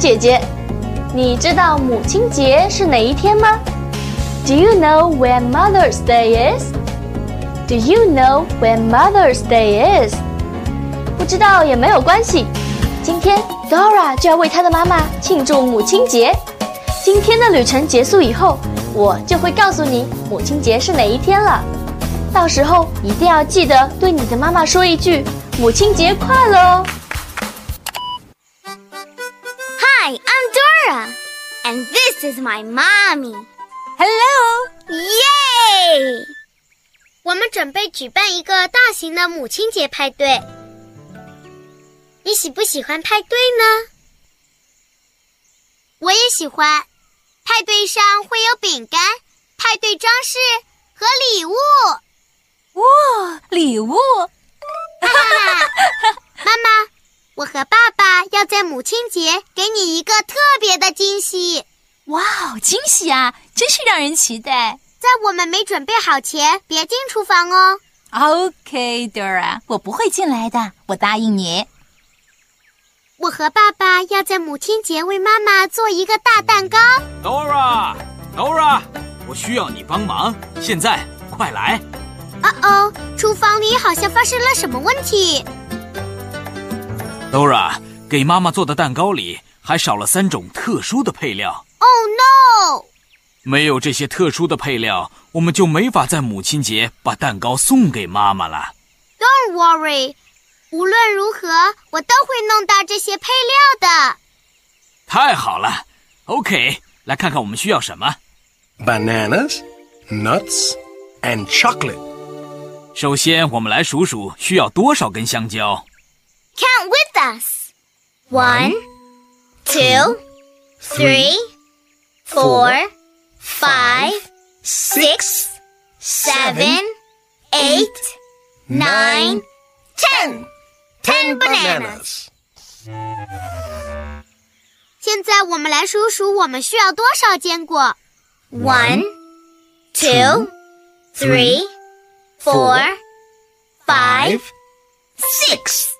姐姐，你知道母亲节是哪一天吗？Do you know when Mother's Day is? Do you know when Mother's Day is? 不知道也没有关系，今天 Dora 就要为她的妈妈庆祝母亲节。今天的旅程结束以后，我就会告诉你母亲节是哪一天了。到时候一定要记得对你的妈妈说一句“母亲节快乐”哦。And this is my mommy. Hello! Yay! 我们准备举办一个大型的母亲节派对。你喜不喜欢派对呢？我也喜欢。派对上会有饼干、派对装饰和礼物。哇，礼物！哈哈，妈妈。我和爸爸要在母亲节给你一个特别的惊喜。哇哦，惊喜啊！真是让人期待。在我们没准备好前，别进厨房哦。OK，Dora，我不会进来的，我答应你。我和爸爸要在母亲节为妈妈做一个大蛋糕。Dora，Dora，我需要你帮忙，现在快来。哦哦，厨房里好像发生了什么问题。Dora，给妈妈做的蛋糕里还少了三种特殊的配料。Oh no！没有这些特殊的配料，我们就没法在母亲节把蛋糕送给妈妈了。Don't worry，无论如何，我都会弄到这些配料的。太好了，OK，来看看我们需要什么：bananas, nuts, and chocolate。首先，我们来数数需要多少根香蕉。Count with us. One, two, three, four, five, six, seven, eight, nine, ten. Ten bananas. 现在我们来数数我们需要多少坚果。One, two, three, four, five, six.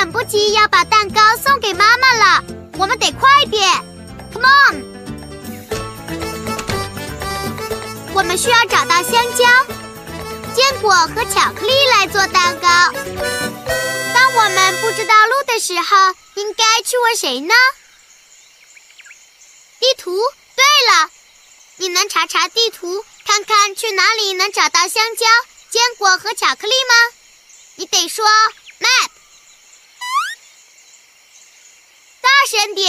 等不及要把蛋糕送给妈妈了，我们得快点！Come on！我们需要找到香蕉、坚果和巧克力来做蛋糕。当我们不知道路的时候，应该去问谁呢？地图。对了，你能查查地图，看看去哪里能找到香蕉、坚果和巧克力吗？你得说 map。大大声点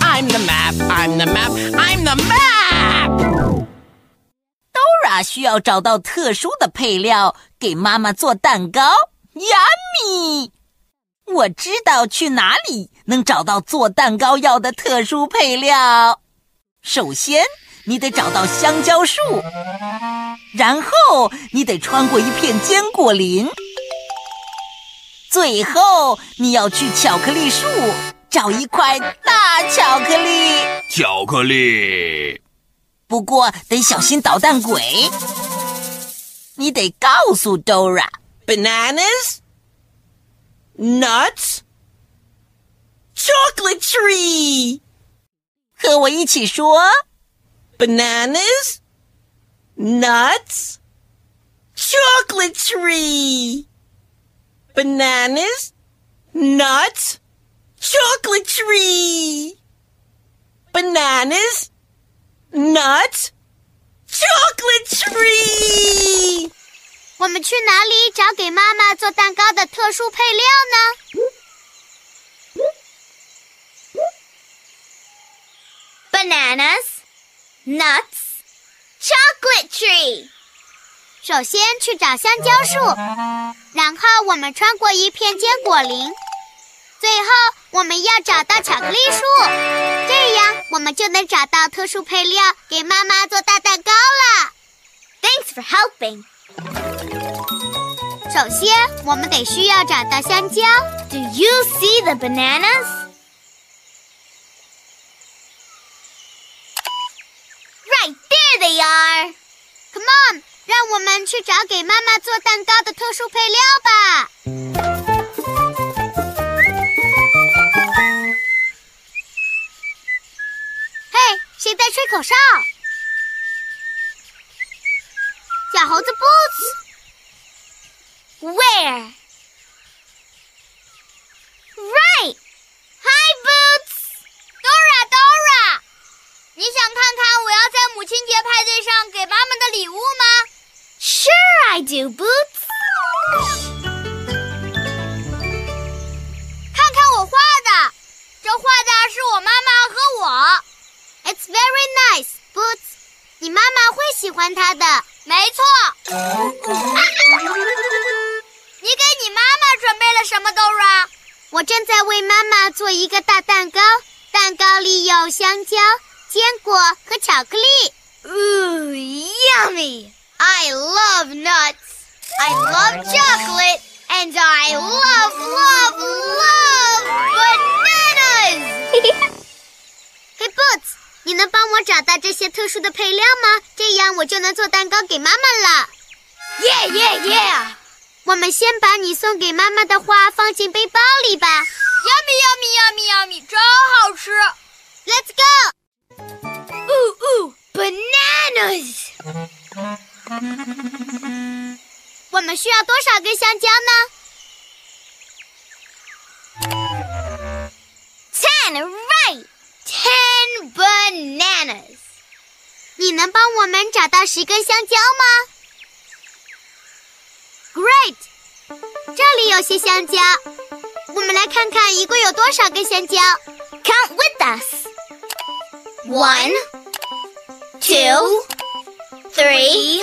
！I'm the map. I'm the map. I'm the map. Dora 需要找到特殊的配料给妈妈做蛋糕。Yummy！我知道去哪里能找到做蛋糕要的特殊配料。首先，你得找到香蕉树，然后你得穿过一片坚果林。最后，你要去巧克力树找一块大巧克力。巧克力。不过得小心捣蛋鬼。你得告诉 Dora。Bananas, nuts, chocolate tree. 和我一起说 Bananas, nuts, chocolate tree. Bananas, nuts, chocolate tree. Bananas, nuts, chocolate tree. 我们去哪里找给妈妈做蛋糕的特殊配料呢？Bananas, nuts, chocolate tree。 首先去找香蕉树，然后我们穿过一片坚果林，最后我们要找到巧克力树，这样我们就能找到特殊配料给妈妈做大蛋糕了。Thanks for helping. 首先，我们得需要找到香蕉。Do you see the bananas? Right there they are. Come on，让我们去找给妈妈做蛋糕的特殊配料吧。嘿，谁在吹口哨？小猴子 Boots。Where? Right. Hi, Boots. Dora, Dora. 你想看看我要在母亲节派对上给妈妈的礼物吗？Sure, I do, Boots. 看看我画的，这画的是我妈妈和我。It's very nice, Boots. 你妈妈会喜欢它的。没错。你给你妈妈准备了什么，Dora？我正在为妈妈做一个大蛋糕，蛋糕里有香蕉、坚果和巧克力。Ooh, yummy! I love nuts. I love chocolate, and I love, love, love bananas. hey, Boots，你能帮我找到这些特殊的配料吗？这样我就能做蛋糕给妈妈了。Yeah, yeah, yeah. 我们先把你送给妈妈的花放进背包里吧。Yummy, yummy, yummy, yummy，真好吃。Let's go. Ooh, ooh, bananas. 我们需要多少根香蕉呢？Ten, right. Ten bananas. 你能帮我们找到十根香蕉吗？Great！这里有些香蕉，我们来看看一共有多少根香蕉。Count with us. One, two, three,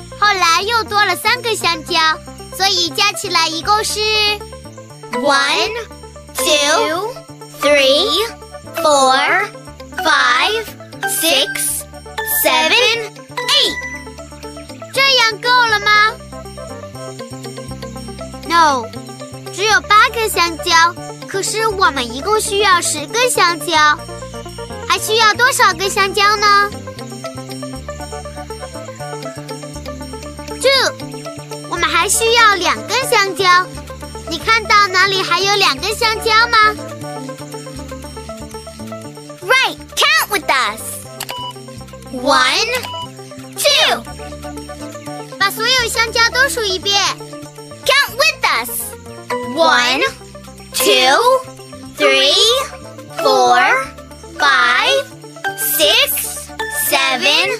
后来又多了三个香蕉，所以加起来一共是 one, two, three, four, five, six, seven, eight. 这样够了吗？No，只有八个香蕉，可是我们一共需要十个香蕉，还需要多少根香蕉呢还需要两根香蕉。你看到哪里还有两根香蕉吗？Right, count with us. One, two. 把所有香蕉都数一遍。Count with us. One, two, three, four, five, six, seven,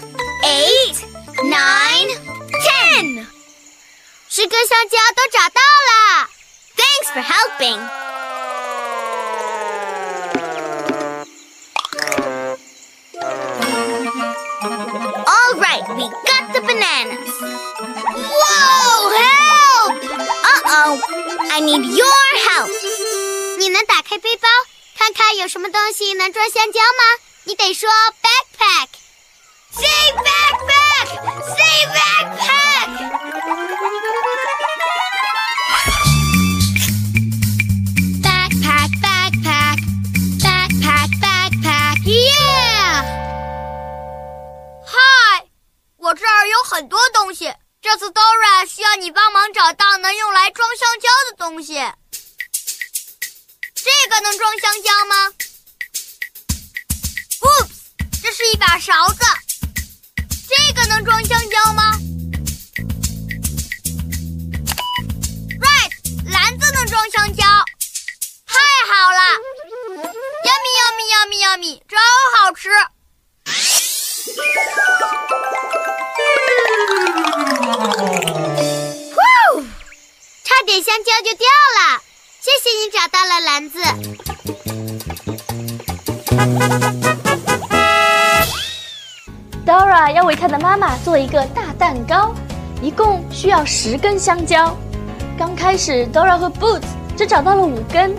eight, nine, ten. 十根香蕉都找到了。Thanks for helping. All right, we got the bananas. Whoa! Help! Uh-oh. I need your help. 你能打开背包，看看有什么东西能装香蕉吗？你得说很多东西。这次 Dora 需要你帮忙找到能用来装香蕉的东西。这个能装香蕉吗？Oops，这是一把勺子。一个大蛋糕，一共需要十根香蕉。刚开始，Dora 和 Boots 只找到了五根，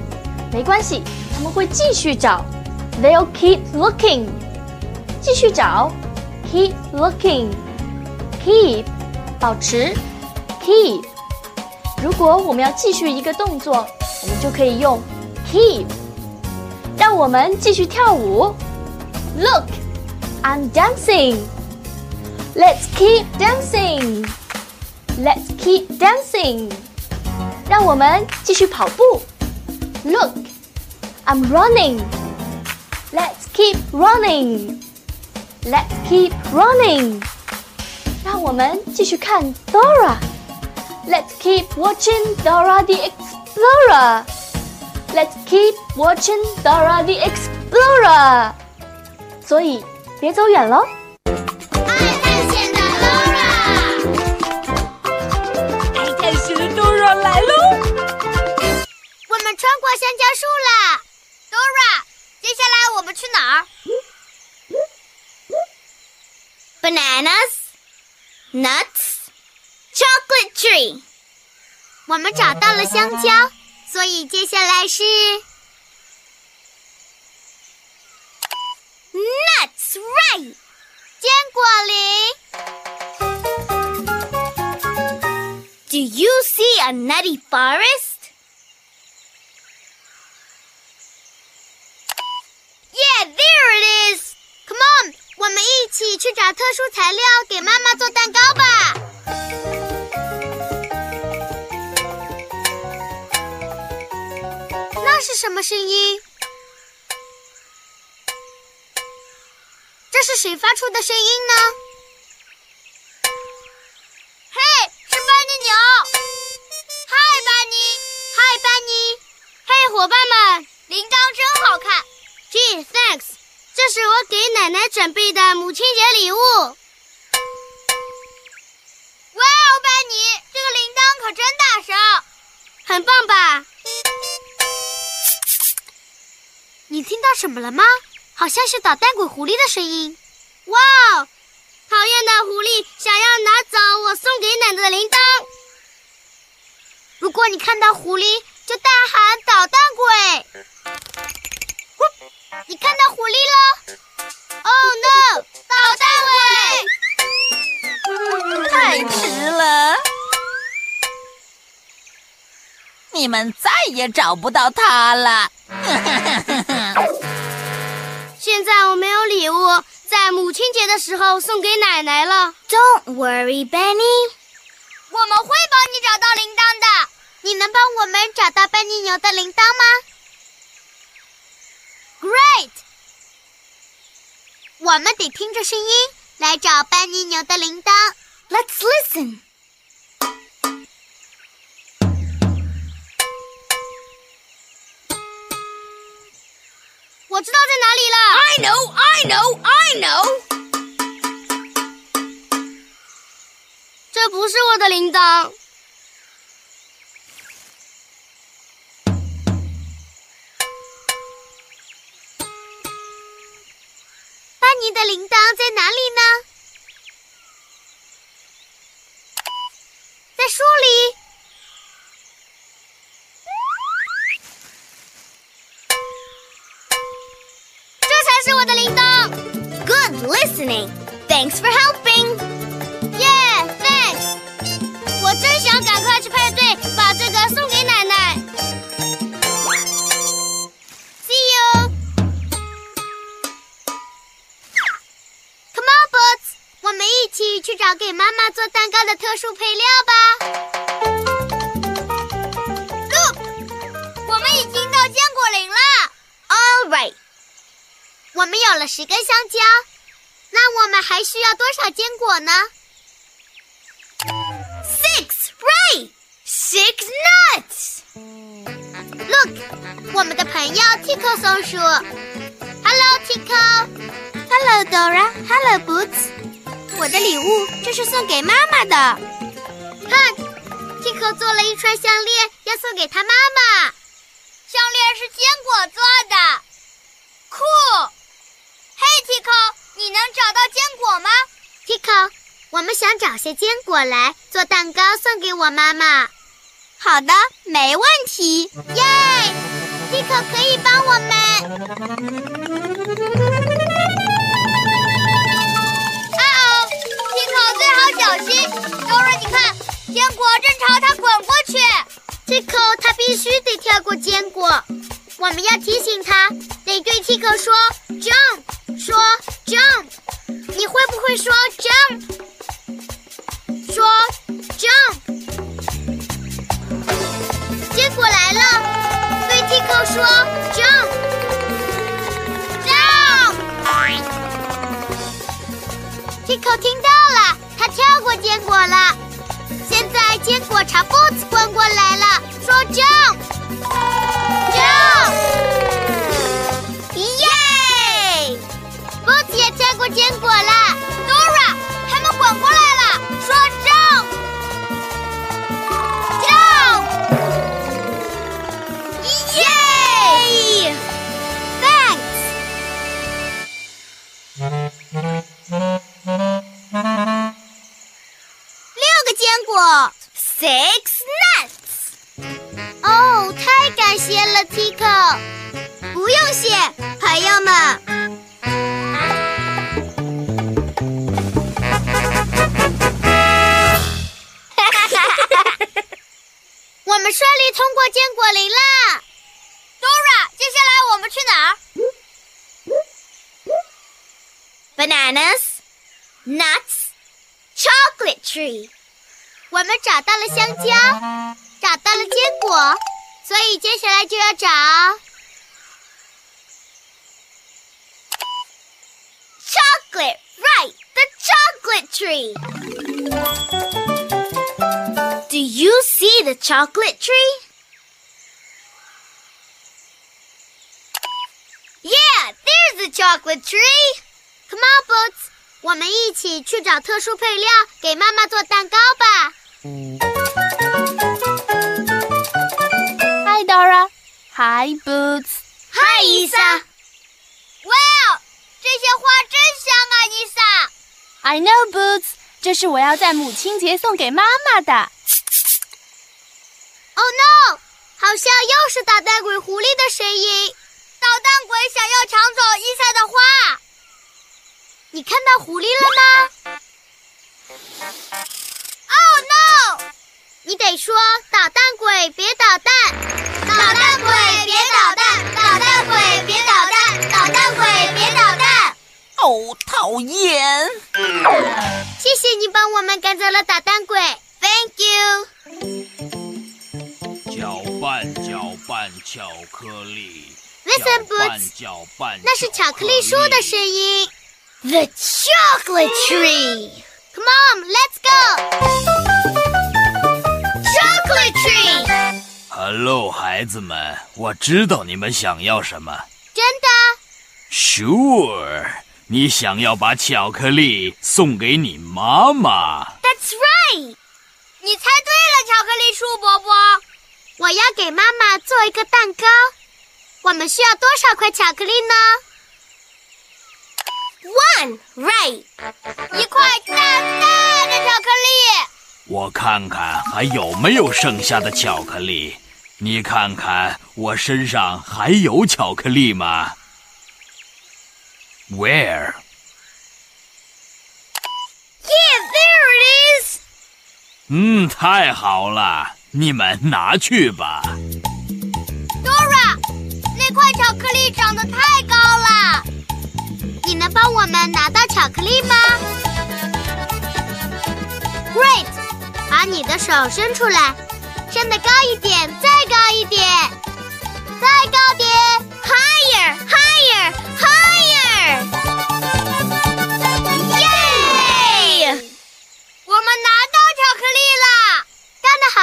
没关系，他们会继续找。They'll keep looking，继续找，keep looking，keep 保持，keep。如果我们要继续一个动作，我们就可以用 keep。让我们继续跳舞，Look。I'm dancing. Let's keep dancing. Let's keep dancing. 让我们继续跑步。Look, I'm running. Let's keep running. Let's keep running. 让我们继续看 Dora. Let's keep watching Dora the Explorer. Let's keep watching Dora the Explorer. 所以。别走远喽！ nuts, chocolate tree。我们找到了香蕉，所以接下来是。Nuts, right？坚果林。Do you see a nutty forest? Yeah, there it is. Come on， 我们一起去找特殊材料，给妈妈做蛋糕吧。那是什么声音？这是谁发出的声音呢？准备的母亲节礼物。哇哦，班尼，这个铃铛可真大声，很棒吧？你听到什么了吗？好像是捣蛋鬼狐狸的声音。哇哦！讨厌的狐狸想要拿走我送给奶奶的铃铛。如果你看到狐狸，就大喊“捣蛋鬼”。你看到狐狸了？Oh no！捣蛋鬼！太迟了，你们再也找不到它了。现在我没有礼物，在母亲节的时候送给奶奶了。Don't worry, Benny，我们会帮你找到铃铛的。你能帮我们找到班尼牛的铃铛吗？Great！我们得听着声音来找班尼牛的铃铛。Let's listen。我知道在哪里了。I know, I know, I know。这不是我的铃铛。你的铃铛在哪里呢？在树里。这才是我的铃铛。good listening，thanks for helping。找给妈妈做蛋糕的特殊配料吧。Look，我们已经到坚果林了。All right. 我们有了十根香蕉，那我们还需要多少坚果呢 Six, right. Six nuts. Look，我们的朋友 Tico 松鼠。Hello Tico。Hello Dora。Hello Boots。我的礼物这是送给妈妈的。看，Tico 做了一串项链，要送给他妈妈。项链是坚果做的，酷。嘿，Tico，你能找到坚果吗？Tico，我们想找些坚果来做蛋糕送给我妈妈。好的，没问题。耶，Tico 可以帮我们。小心。Dora，你看，坚果正朝他滚过去。Tico 他必须得跳过坚果。我们要提醒他，得对 Tico 说 jump，说 jump。你会不会说 jump？说 jump。坚果来了，对 Tico 说 jump。jump。Tico 听，过坚果了。现在坚果朝 Boots 滚过来了，说 jump。jump。耶！Boots 也跳过坚果了。不用谢，朋友们。我们顺利通过坚果林啦！Dora，接下来我们去哪儿？Bananas, nuts, chocolate tree. 我们找到了香蕉，找到了坚果，所以接下来就要找 Chocolate, right, the chocolate tree. Do you see the chocolate tree? Yeah, there's the chocolate tree. Come on, Boots，我们一起去找特殊配料，给妈妈做蛋糕吧。 Hi Boots. 嗨，伊莎。哇，这些花真香啊，伊莎。I know Boots. 这是我要在母亲节送给妈妈的。Oh no！好像又是捣蛋鬼狐狸的声音。捣蛋鬼想要抢走伊莎的花。你看到狐狸了吗？Oh no！你得说捣蛋鬼别捣蛋，捣蛋鬼别捣蛋，捣蛋鬼别捣蛋，捣蛋鬼别捣蛋。哦，讨厌！谢谢你帮我们赶走了捣蛋鬼，Thank you。搅拌搅拌巧克力。Listen, Boots，搅拌。那是巧克力树的声音。The chocolate tree. Come on, let's go. Chocolate tree. Hello，孩子们，我知道你们想要什么。真的？Sure，你想要把巧克力送给你妈妈。That's right. 你猜对了，巧克力树伯伯。我要给妈妈做一个蛋糕。我们需要多少块巧克力呢 One, right. 一块大大的巧克力。我看看还有没有剩下的巧克力。你看看我身上还有巧克力吗？Where？Here, there it is. 嗯，太好了，你们拿去吧。Dora，那块巧克力长得太高了，你能帮我们拿到巧克力吗？Great，把你的手伸出来，伸得高一点，再高一点，再高点，Higher, higher, higher！耶！我们拿到巧克力了，干得好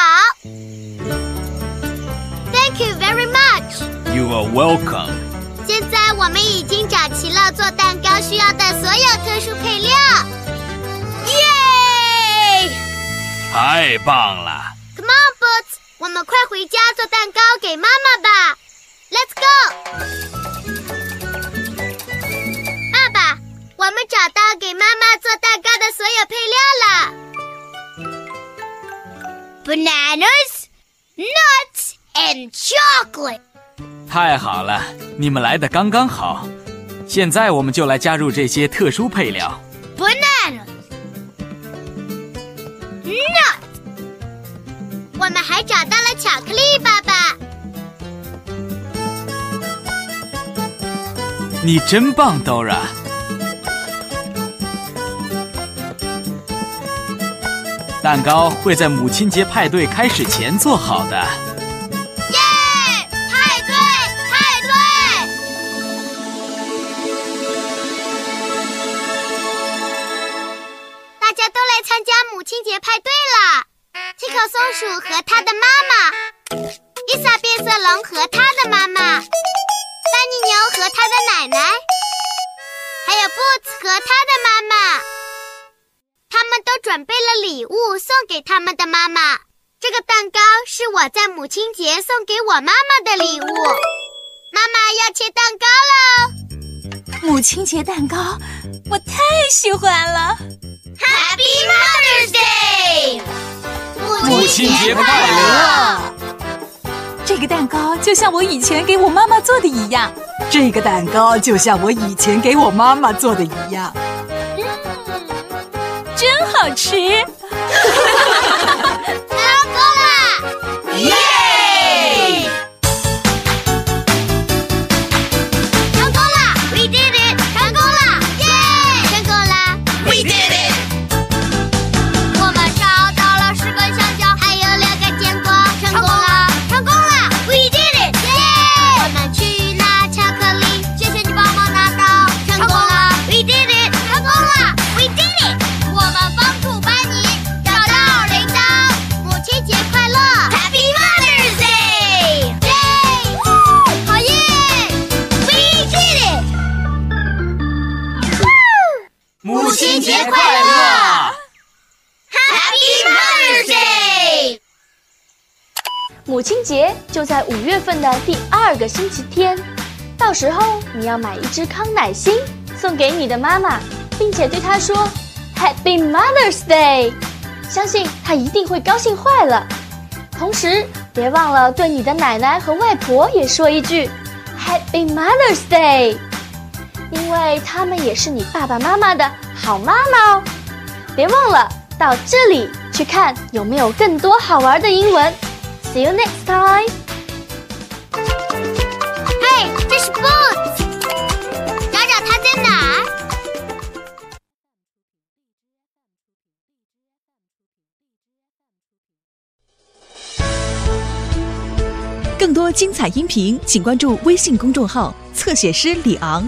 ！Thank you very much。You are welcome。现在我们已经找齐了做蛋糕需要的所有特殊配料，耶太棒了！做蛋糕给妈妈吧！Let's go！爸爸，我们找到给妈妈做蛋糕的所有配料了：bananas, nuts, and chocolate。太好了，你们来的刚刚好。现在我们就来加入这些特殊配料。bananas, 我们还找到了巧克力，爸爸。你真棒，Dora。蛋糕会在母亲节派对开始前做好的。他们都准备了礼物送给他们的妈妈。这个蛋糕是我在母亲节送给我妈妈的礼物。妈妈要切蛋糕喽母亲节蛋糕，我太喜欢了。！Happy Mother's Day！母亲节快乐！这个蛋糕就像我以前给我妈妈做的一样。这个蛋糕就像我以前给我妈妈做的一样。吃！五月份的第二个星期天，到时候你要买一支康乃馨送给你的妈妈，并且对她说 Happy Mother's Day，相信她一定会高兴坏了。同时，别忘了对你的奶奶和外婆也说一句 Happy Mother's Day，因为他们也是你爸爸妈妈的好妈妈哦。别忘了到这里去看有没有更多好玩的英文。See you next time. 这是 Boots，找找它在哪儿？更多精彩音频，请关注微信公众号“侧写师李昂”。